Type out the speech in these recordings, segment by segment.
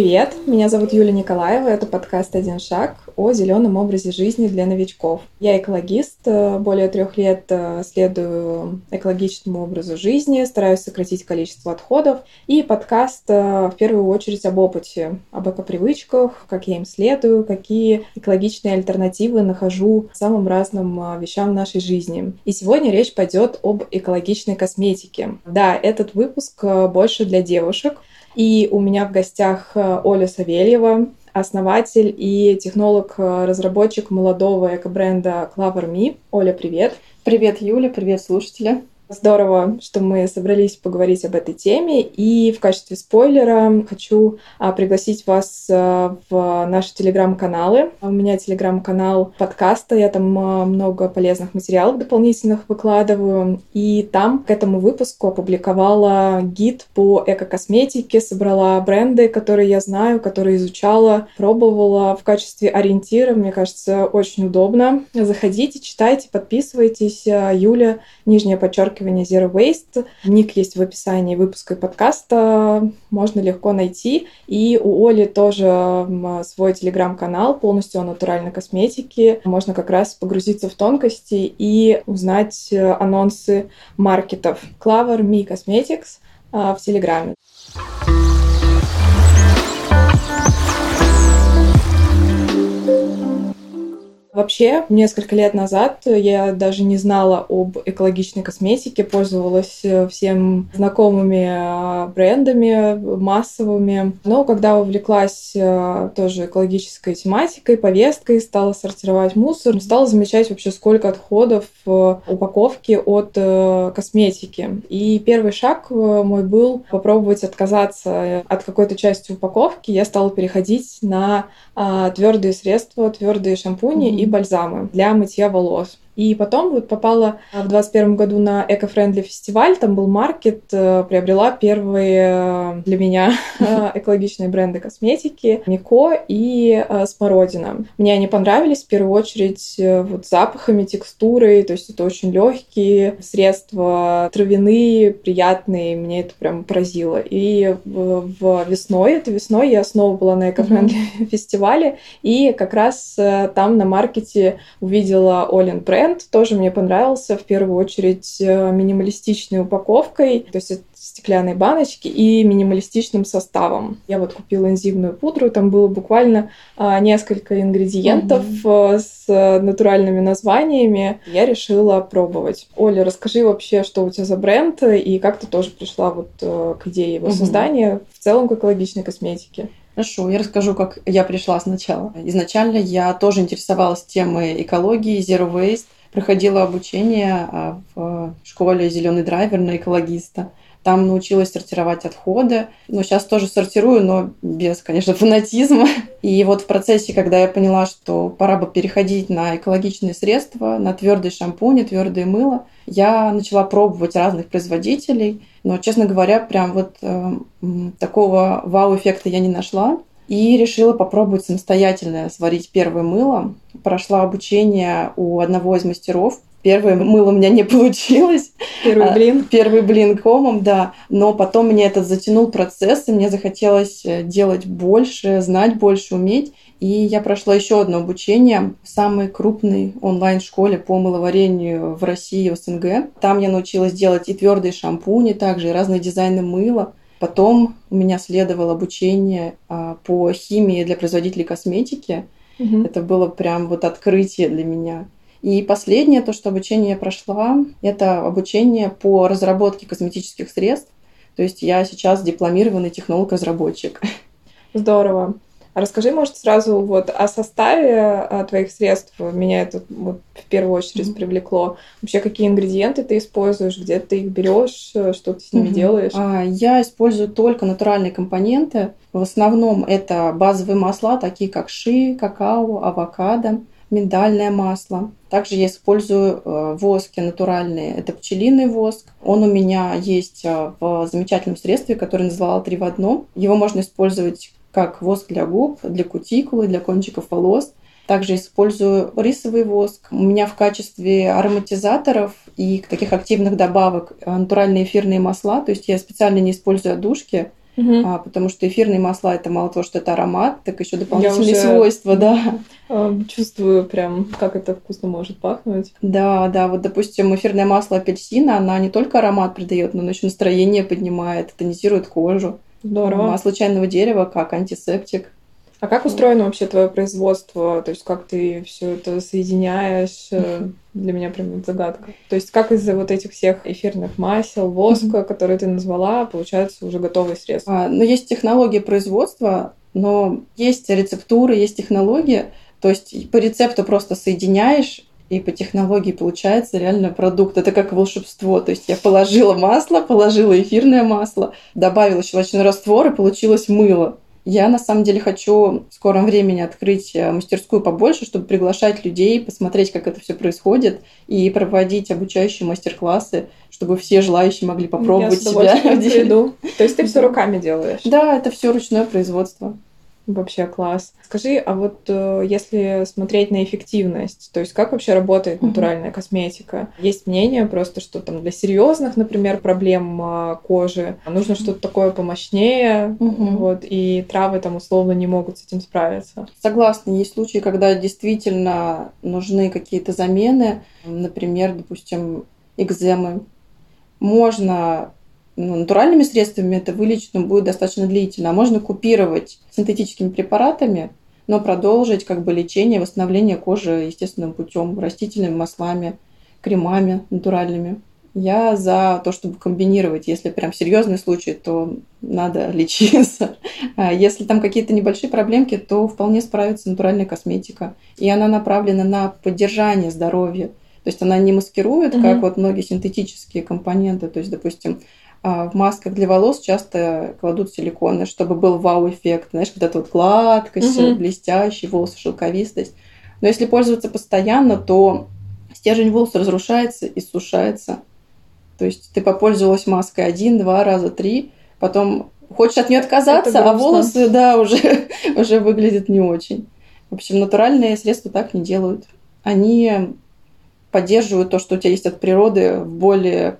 Привет, меня зовут Юлия Николаева, это подкаст «Один шаг» о зеленом образе жизни для новичков. Я экологист, э, более трех лет э, следую экологичному образу жизни, стараюсь сократить количество отходов, и подкаст э, в первую очередь об опыте, об экопривычках, как я им следую, какие экологичные альтернативы нахожу самым разным вещам в нашей жизни. И сегодня речь пойдет об экологичной косметике. Да, этот выпуск больше для девушек, и у меня в гостях э, Оля Савельева, основатель и технолог-разработчик молодого эко-бренда Clover Me. Оля, привет! Привет, Юля, привет, слушатели! Здорово, что мы собрались поговорить об этой теме. И в качестве спойлера хочу а, пригласить вас а, в наши телеграм-каналы. У меня телеграм-канал подкаста, я там а, много полезных материалов дополнительных выкладываю. И там к этому выпуску опубликовала гид по эко-косметике, собрала бренды, которые я знаю, которые изучала, пробовала в качестве ориентира. Мне кажется, очень удобно. Заходите, читайте, подписывайтесь. Юля, нижнее подчеркивание подчеркивание Zero Waste. Ник есть в описании выпуска и подкаста, можно легко найти. И у Оли тоже свой телеграм-канал полностью о натуральной косметике. Можно как раз погрузиться в тонкости и узнать э, анонсы маркетов. Clover Me Cosmetics а, в Телеграме. Вообще, несколько лет назад я даже не знала об экологичной косметике, пользовалась э, всем знакомыми э, брендами массовыми. Но когда увлеклась э, тоже экологической тематикой, повесткой, стала сортировать мусор, стала замечать вообще, сколько отходов в упаковке от косметики. И первый шаг мой был попробовать отказаться от какой-то части упаковки. Я стала переходить на твердые средства, твердые шампуни и бальзамы для мытья волос. И потом вот попала в 2021 году на эко-френдли фестиваль, там был маркет, э, приобрела первые э, для меня э, экологичные бренды косметики Мико и Смородина. Мне они понравились в первую очередь вот запахами, текстурой, то есть это очень легкие средства, травяные, приятные, мне это прям поразило. И в весной, это весной я снова была на эко-френдли mm-hmm. фестивале, и как раз там на маркете увидела Олин Пресс, бренд тоже мне понравился в первую очередь э, минималистичной упаковкой, то есть стеклянной баночки и минималистичным составом. Я вот купила энзимную пудру, там было буквально а, несколько ингредиентов mm-hmm. с натуральными названиями. Я решила пробовать. Оля, расскажи вообще, что у тебя за бренд и как ты тоже пришла вот э, к идее его mm-hmm. создания в целом к экологичной косметике. Хорошо, я расскажу, как я пришла сначала. Изначально я тоже интересовалась темой экологии, zero waste, проходила обучение а, в школе «Зеленый драйвер» на экологиста. Там научилась сортировать отходы. Ну, сейчас тоже сортирую, но без, конечно, фанатизма. И вот в процессе, когда я поняла, что пора бы переходить на экологичные средства, на твердые шампуни, твердое мыло, я начала пробовать разных производителей. Но, честно говоря, прям вот э, такого вау-эффекта я не нашла. И решила попробовать самостоятельно сварить первое мыло. Прошла обучение у одного из мастеров. Первое мыло у меня не получилось. Первый а, блин. Первый блин комом, да. Но потом мне этот затянул процесс, и мне захотелось э, делать больше, знать больше, уметь. И я прошла еще одно обучение в самой крупной онлайн-школе по мыловарению в России в СНГ. Там я научилась делать и твердые шампуни, также и разные дизайны мыла. Потом у меня следовало обучение а, по химии для производителей косметики. Угу. Это было прям вот открытие для меня. И последнее, то, что обучение я прошла, это обучение по разработке косметических средств. То есть я сейчас дипломированный технолог-разработчик. Здорово. Расскажи, может, сразу вот о составе о твоих средств. Меня это вот в первую очередь mm-hmm. привлекло. Вообще, какие ингредиенты ты используешь, где ты их берешь, что ты с ними mm-hmm. делаешь? А, я использую только натуральные компоненты. В основном это базовые масла, такие как ши, какао, авокадо, миндальное масло. Также я использую э, воски натуральные. Это пчелиный воск. Он у меня есть э, в замечательном средстве, которое назвала «Три в одном». Его можно использовать как воск для губ, для кутикулы, для кончиков волос. Также использую рисовый воск. У меня в качестве ароматизаторов и таких активных добавок натуральные эфирные масла. То есть я специально не использую одушки. Мгм. а, потому что эфирные масла это мало того, что это аромат, так еще дополнительные уже- свойства, да. А, Чувствую прям, как это вкусно может пахнуть. Да, да, вот, допустим, эфирное масло апельсина, она не только аромат придает, но еще настроение поднимает, тонизирует кожу. Здорово. Масло чайного дерева как антисептик. А как устроено вообще твое производство? То есть как ты все это соединяешь? Э, Для меня прям загадка. То есть как из-за вот этих всех эфирных масел, воска, которые ты назвала, получаются уже готовые средства? А, Но есть технология производства, но есть рецептуры, есть технология. То есть по рецепту просто соединяешь, и по технологии получается реально продукт. Это как волшебство. То есть я положила масло, положила эфирное масло, добавила щелочной раствор, и получилось мыло. Я на самом деле хочу в скором времени открыть э, мастерскую побольше, чтобы приглашать людей, посмотреть, как это все происходит, и проводить обучающие мастер-классы, чтобы все желающие могли попробовать себя. приду. То есть ты все руками делаешь? Да, это все ручное производство. Вообще класс. Скажи, а вот э, если смотреть на эффективность, то есть как вообще работает натуральная косметика? Есть мнение просто, что там для серьезных, например, проблем э, кожи нужно что-то такое помощнее, Мгм. вот, и травы там условно не могут с этим справиться. Согласна, есть случаи, когда действительно нужны какие-то замены, например, допустим, экземы. Можно ну, натуральными средствами это вылечить, но будет достаточно длительно. А можно купировать синтетическими препаратами, но продолжить как бы лечение, восстановление кожи естественным путем, растительными маслами, кремами натуральными. Я за то, чтобы комбинировать. Если прям серьезный случай, то надо лечиться. А Если там какие-то небольшие проблемки, то вполне справится натуральная косметика. И она направлена на поддержание здоровья. То есть она не маскирует, Мгм. как вот многие синтетические компоненты. То есть, допустим, в масках для волос часто кладут силиконы, чтобы был вау-эффект. Знаешь, когда вот гладкость, Мгм. блестящий волос, шелковистость. Но если пользоваться постоянно, то стержень волоса разрушается и сушается. То есть ты попользовалась маской один, два раза, три, потом хочешь от нее отказаться, а волосы, да, уже, уже выглядят не очень. В общем, натуральные средства так не делают. Они поддерживают то, что у тебя есть от природы в более а,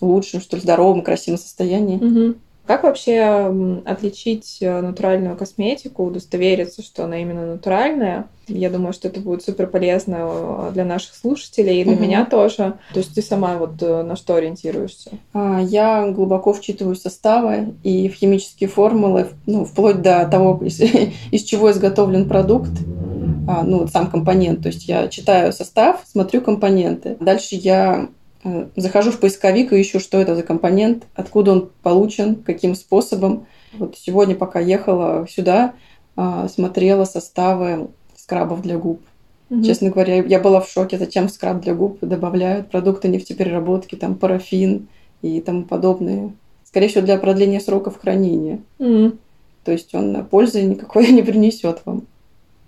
лучшем, что ли, здоровом, красивом состоянии. Мгм. Как вообще отличить э, натуральную косметику, удостовериться, что она именно натуральная? Я думаю, что это будет супер полезно э, для наших слушателей и для Мгм. меня тоже. То есть ты сама вот э, на что ориентируешься? А, Я глубоко вчитываю составы и в химические формулы, ну, вплоть до того, из, из чего изготовлен продукт, а, ну, сам компонент. То есть я читаю состав, смотрю компоненты. Дальше я э, захожу в поисковик и ищу, что это за компонент, откуда он получен, каким способом. Вот сегодня, пока ехала сюда, а, смотрела составы скрабов для губ. Мгм. Честно говоря, я была в шоке, зачем в скраб для губ добавляют продукты нефтепереработки, там парафин и тому подобное. Скорее всего, для продления сроков хранения. М. То есть он пользы никакой не принесет вам.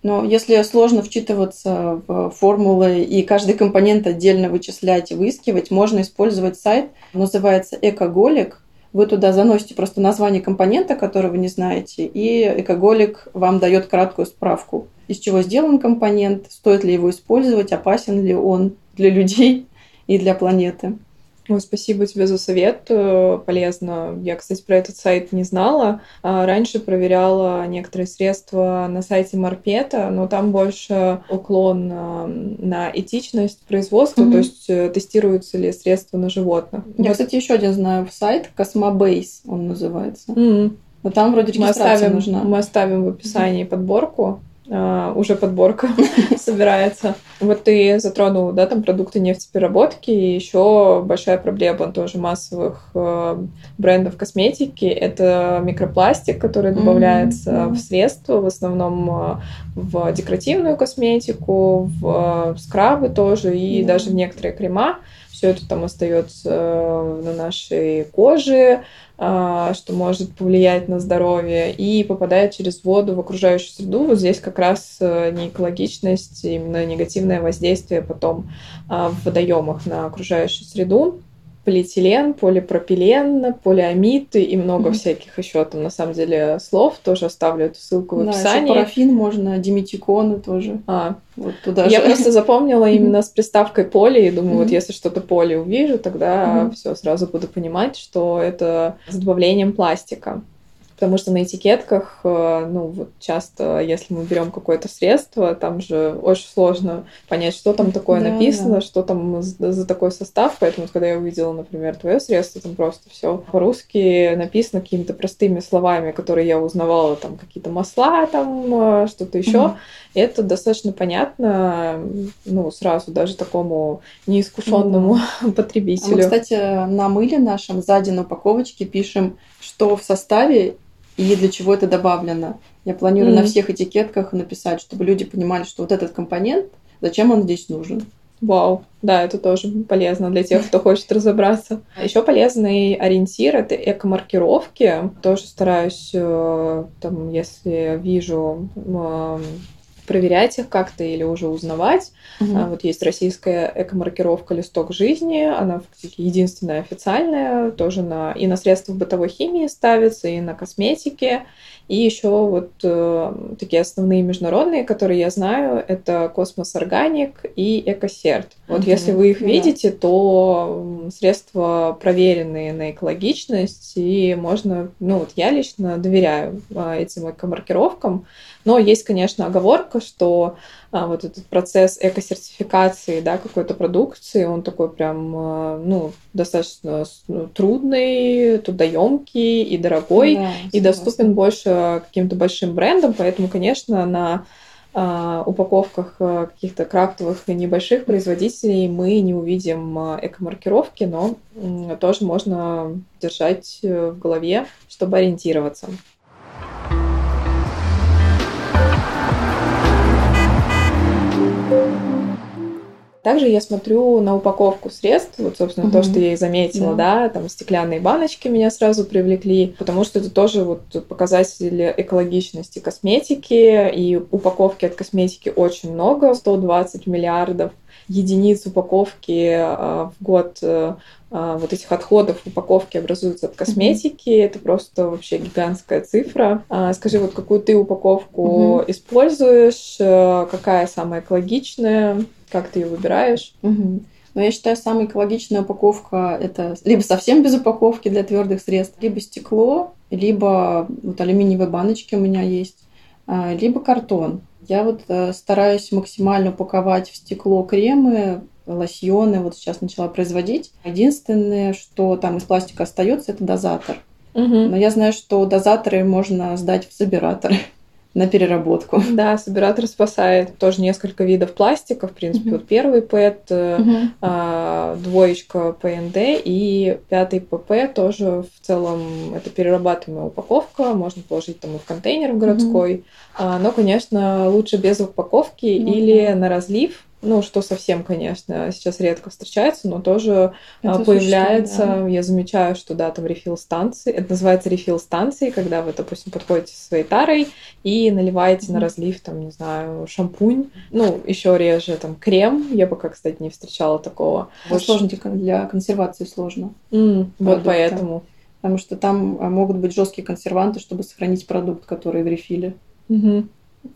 Но если сложно вчитываться в формулы и каждый компонент отдельно вычислять и выискивать, можно использовать сайт, называется Экоголик. Вы туда заносите просто название компонента, который вы не знаете, и Экоголик вам дает краткую справку, из чего сделан компонент, стоит ли его использовать, опасен ли он для людей и для планеты. Ой, спасибо тебе за совет, э, полезно. Я, кстати, про этот сайт не знала. А Раньше проверяла некоторые средства на сайте Марпета, но там больше уклон э, на этичность производства, Мгм. то есть э, тестируются ли средства на животных. Я, Вот. кстати, еще один знаю сайт, Cosmobase он называется. М. Но там вроде Мы регистрация оставим, нужна. мы оставим в описании подборку. А, уже подборка собирается. Вот ты затронул, да, там продукты нефтепереработки, и еще большая проблема тоже массовых э, брендов косметики – это микропластик, который добавляется да. в средства, в основном э, в декоративную косметику, в э, скрабы тоже, и Да. даже в некоторые крема. Все это там остается э, на нашей коже, а, что может повлиять на здоровье, и попадает через воду в окружающую среду. Вот здесь как раз э, не экологичность, именно негативное воздействие потом в водоемах на окружающую среду. Полиэтилен, полипропилен, полиамид и много mm-hmm. всяких еще там на самом деле слов. Тоже оставлю эту ссылку в да, описании. Еще парафин можно, диметиконы тоже. А, вот туда я же. просто запомнила именно с приставкой поли и думаю, вот если что-то поли увижу, тогда все сразу буду понимать, что это с добавлением пластика. Потому что на этикетках, э, ну, вот часто, если мы берем какое-то средство, там же очень сложно понять, что там такое да, написано, да. что там за такой состав. Поэтому, когда я увидела, например, твое средство, там просто все по-русски написано какими-то простыми словами, которые я узнавала, там какие-то масла, там э, что-то еще. Mm-hmm. Это достаточно понятно, ну, сразу даже такому неискушенному mm-hmm. потребителю. А мы, кстати, на мыле нашем сзади на упаковочке пишем, что в составе и для чего это добавлено. Я планирую mm. на всех этикетках написать, чтобы люди понимали, что вот этот компонент, зачем он здесь нужен. Вау, да, это тоже полезно для тех, кто хочет разобраться. Еще полезный ориентир это эко-маркировки. Тоже стараюсь, э, там, если вижу проверять их как-то или уже узнавать. Угу. А, вот есть российская эко-маркировка «Листок жизни», она фактически единственная официальная, тоже на, и на средства бытовой химии ставится, и на косметике. И еще вот э, такие основные международные, которые я знаю, это Космос Органик и Экосерт. Вот угу. если вы их да. видите, то средства проверенные на экологичность, и можно, ну вот я лично доверяю э, этим эко-маркировкам. Но есть, конечно, оговорка, что а, вот этот процесс экосертификации да, какой-то продукции, он такой прям а, ну, достаточно ну, трудный, трудоемкий и дорогой, да, и доступен больше каким-то большим брендам, поэтому, конечно, на а, упаковках а, каких-то крафтовых и небольших производителей мы не увидим а, эко-маркировки, но тоже можно держать э, в голове, чтобы ориентироваться. Также я смотрю на упаковку средств, вот, собственно, угу. то, что я и заметила, да. да, там стеклянные баночки меня сразу привлекли, потому что это тоже вот показатель экологичности косметики, и упаковки от косметики очень много, 120 миллиардов единиц упаковки а, в год а, вот этих отходов упаковки образуются от косметики. Mm-hmm. Это просто вообще гигантская цифра. А, скажи, вот какую ты упаковку mm-hmm. используешь, какая самая экологичная? Как ты ее выбираешь? Угу. Но я считаю, самая экологичная упаковка это либо совсем без упаковки для твердых средств, либо стекло, либо вот алюминиевые баночки у меня есть, а, либо картон. Я вот э, стараюсь максимально упаковать в стекло кремы, лосьоны. Вот сейчас начала производить. Единственное, что там из пластика остается, это дозатор. Угу. Но я знаю, что дозаторы можно сдать в собираторы на переработку. Да, собиратор спасает тоже несколько видов пластика. В принципе, uh-huh. вот первый ПЭТ, uh-huh. а, двоечка ПНД и пятый ПП тоже в целом это перерабатываемая упаковка. Можно положить там и в контейнер городской. Uh-huh. А, но, конечно, лучше без упаковки uh-huh. или на разлив ну, что совсем, конечно, сейчас редко встречается, но тоже это появляется. Да. Я замечаю, что да, там рефил станции. Это называется рефил станции, когда вы, допустим, подходите со своей тарой и наливаете mm-hmm. на разлив, там, не знаю, шампунь. Ну, еще реже там крем. Я пока, кстати, не встречала такого. Это Больше... сложно для консервации сложно. Mm, вот поэтому. Потому что там а, могут быть жесткие консерванты, чтобы сохранить продукт, который в рефиле. Mm-hmm.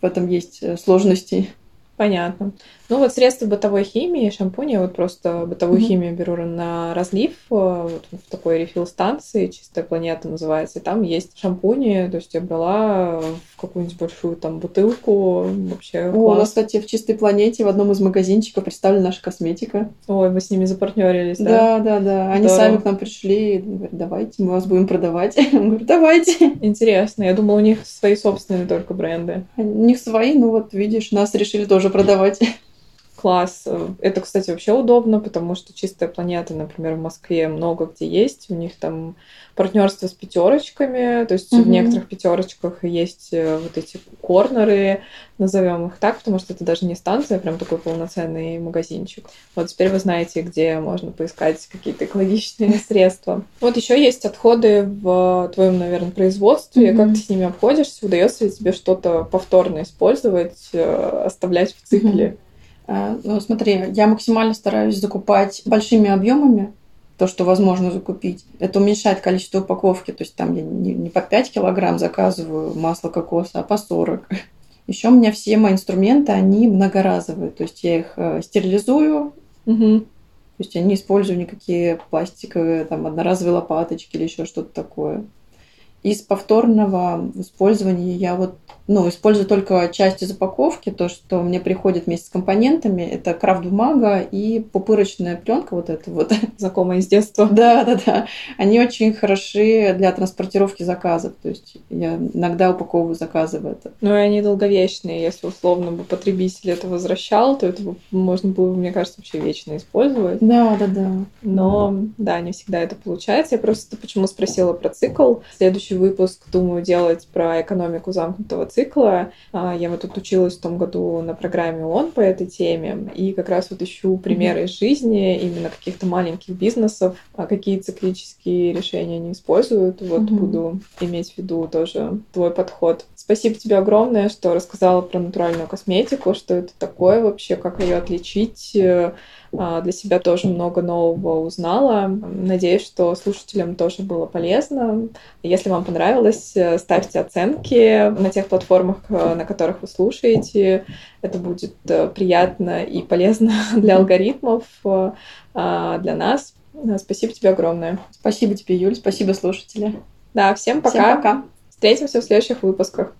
В этом есть э, сложности. Понятно. Ну вот средства бытовой химии, шампунь, я вот просто бытовую mm-hmm. химию беру на разлив э, вот в такой рефил станции, чистая планета называется, и там есть шампуни, то есть я брала в какую-нибудь большую там бутылку вообще. О, класс. у нас, кстати, в чистой планете в одном из магазинчиков представлена наша косметика. Ой, вы с ними запартнерились, да? Да, да, да. Они Здорово. сами к нам пришли и говорят, давайте, мы вас будем продавать. Я говорю, давайте. Интересно, я думала, у них свои собственные только бренды. У них свои, ну вот видишь, нас решили тоже продавать. Класс. Это, кстати, вообще удобно, потому что чистая планета, например, в Москве много где есть. У них там партнерство с пятерочками, то есть угу. в некоторых пятерочках есть э, вот эти корнеры, назовем их так, потому что это даже не станция, а прям такой полноценный магазинчик. Вот теперь вы знаете, где можно поискать какие-то экологичные средства. Вот еще есть отходы в твоем, наверное, производстве. Как ты с ними обходишься? Удается ли тебе что-то повторно использовать, э, оставлять в цикле? Ну, смотри, я максимально стараюсь закупать большими объемами, то, что возможно закупить. Это уменьшает количество упаковки. То есть там я не, не по 5 килограмм заказываю масло кокоса, а по 40. Еще у меня все мои инструменты, они многоразовые. То есть я их э, стерилизую, Угу. то есть я не использую никакие пластиковые, там, одноразовые лопаточки или еще что-то такое. Из повторного использования я вот ну, использую только часть из упаковки, то, что мне приходит вместе с компонентами. Это крафт-бумага и пупырочная пленка вот эта вот. Знакомая из детства. Да, да, да. Они очень хороши для транспортировки заказов. То есть я иногда упаковываю заказы в это. Ну и они долговечные. Если условно бы потребитель это возвращал, то это можно было, мне кажется, вообще вечно использовать. Да, да, да. Но да, не всегда это получается. Я просто почему спросила про цикл. Следующий выпуск думаю делать про экономику замкнутого цикла. А, Я вот тут училась в том году на программе ООН по этой теме, и как раз вот ищу примеры из жизни именно каких-то маленьких бизнесов, а какие циклические решения они используют. Вот Мгм. буду иметь в виду тоже твой подход. Спасибо тебе огромное, что рассказала про натуральную косметику, что это такое вообще, как ее отличить. А, Для себя тоже много нового узнала. Надеюсь, что слушателям тоже было полезно. Если вам понравилось, э, ставьте оценки на тех платформах, э, на которых вы слушаете. Это будет э, приятно и полезно для алгоритмов, а, для нас. Спасибо тебе огромное. Спасибо тебе, Юль. Спасибо, слушатели. Да, всем пока. Всем пока. Встретимся в следующих выпусках.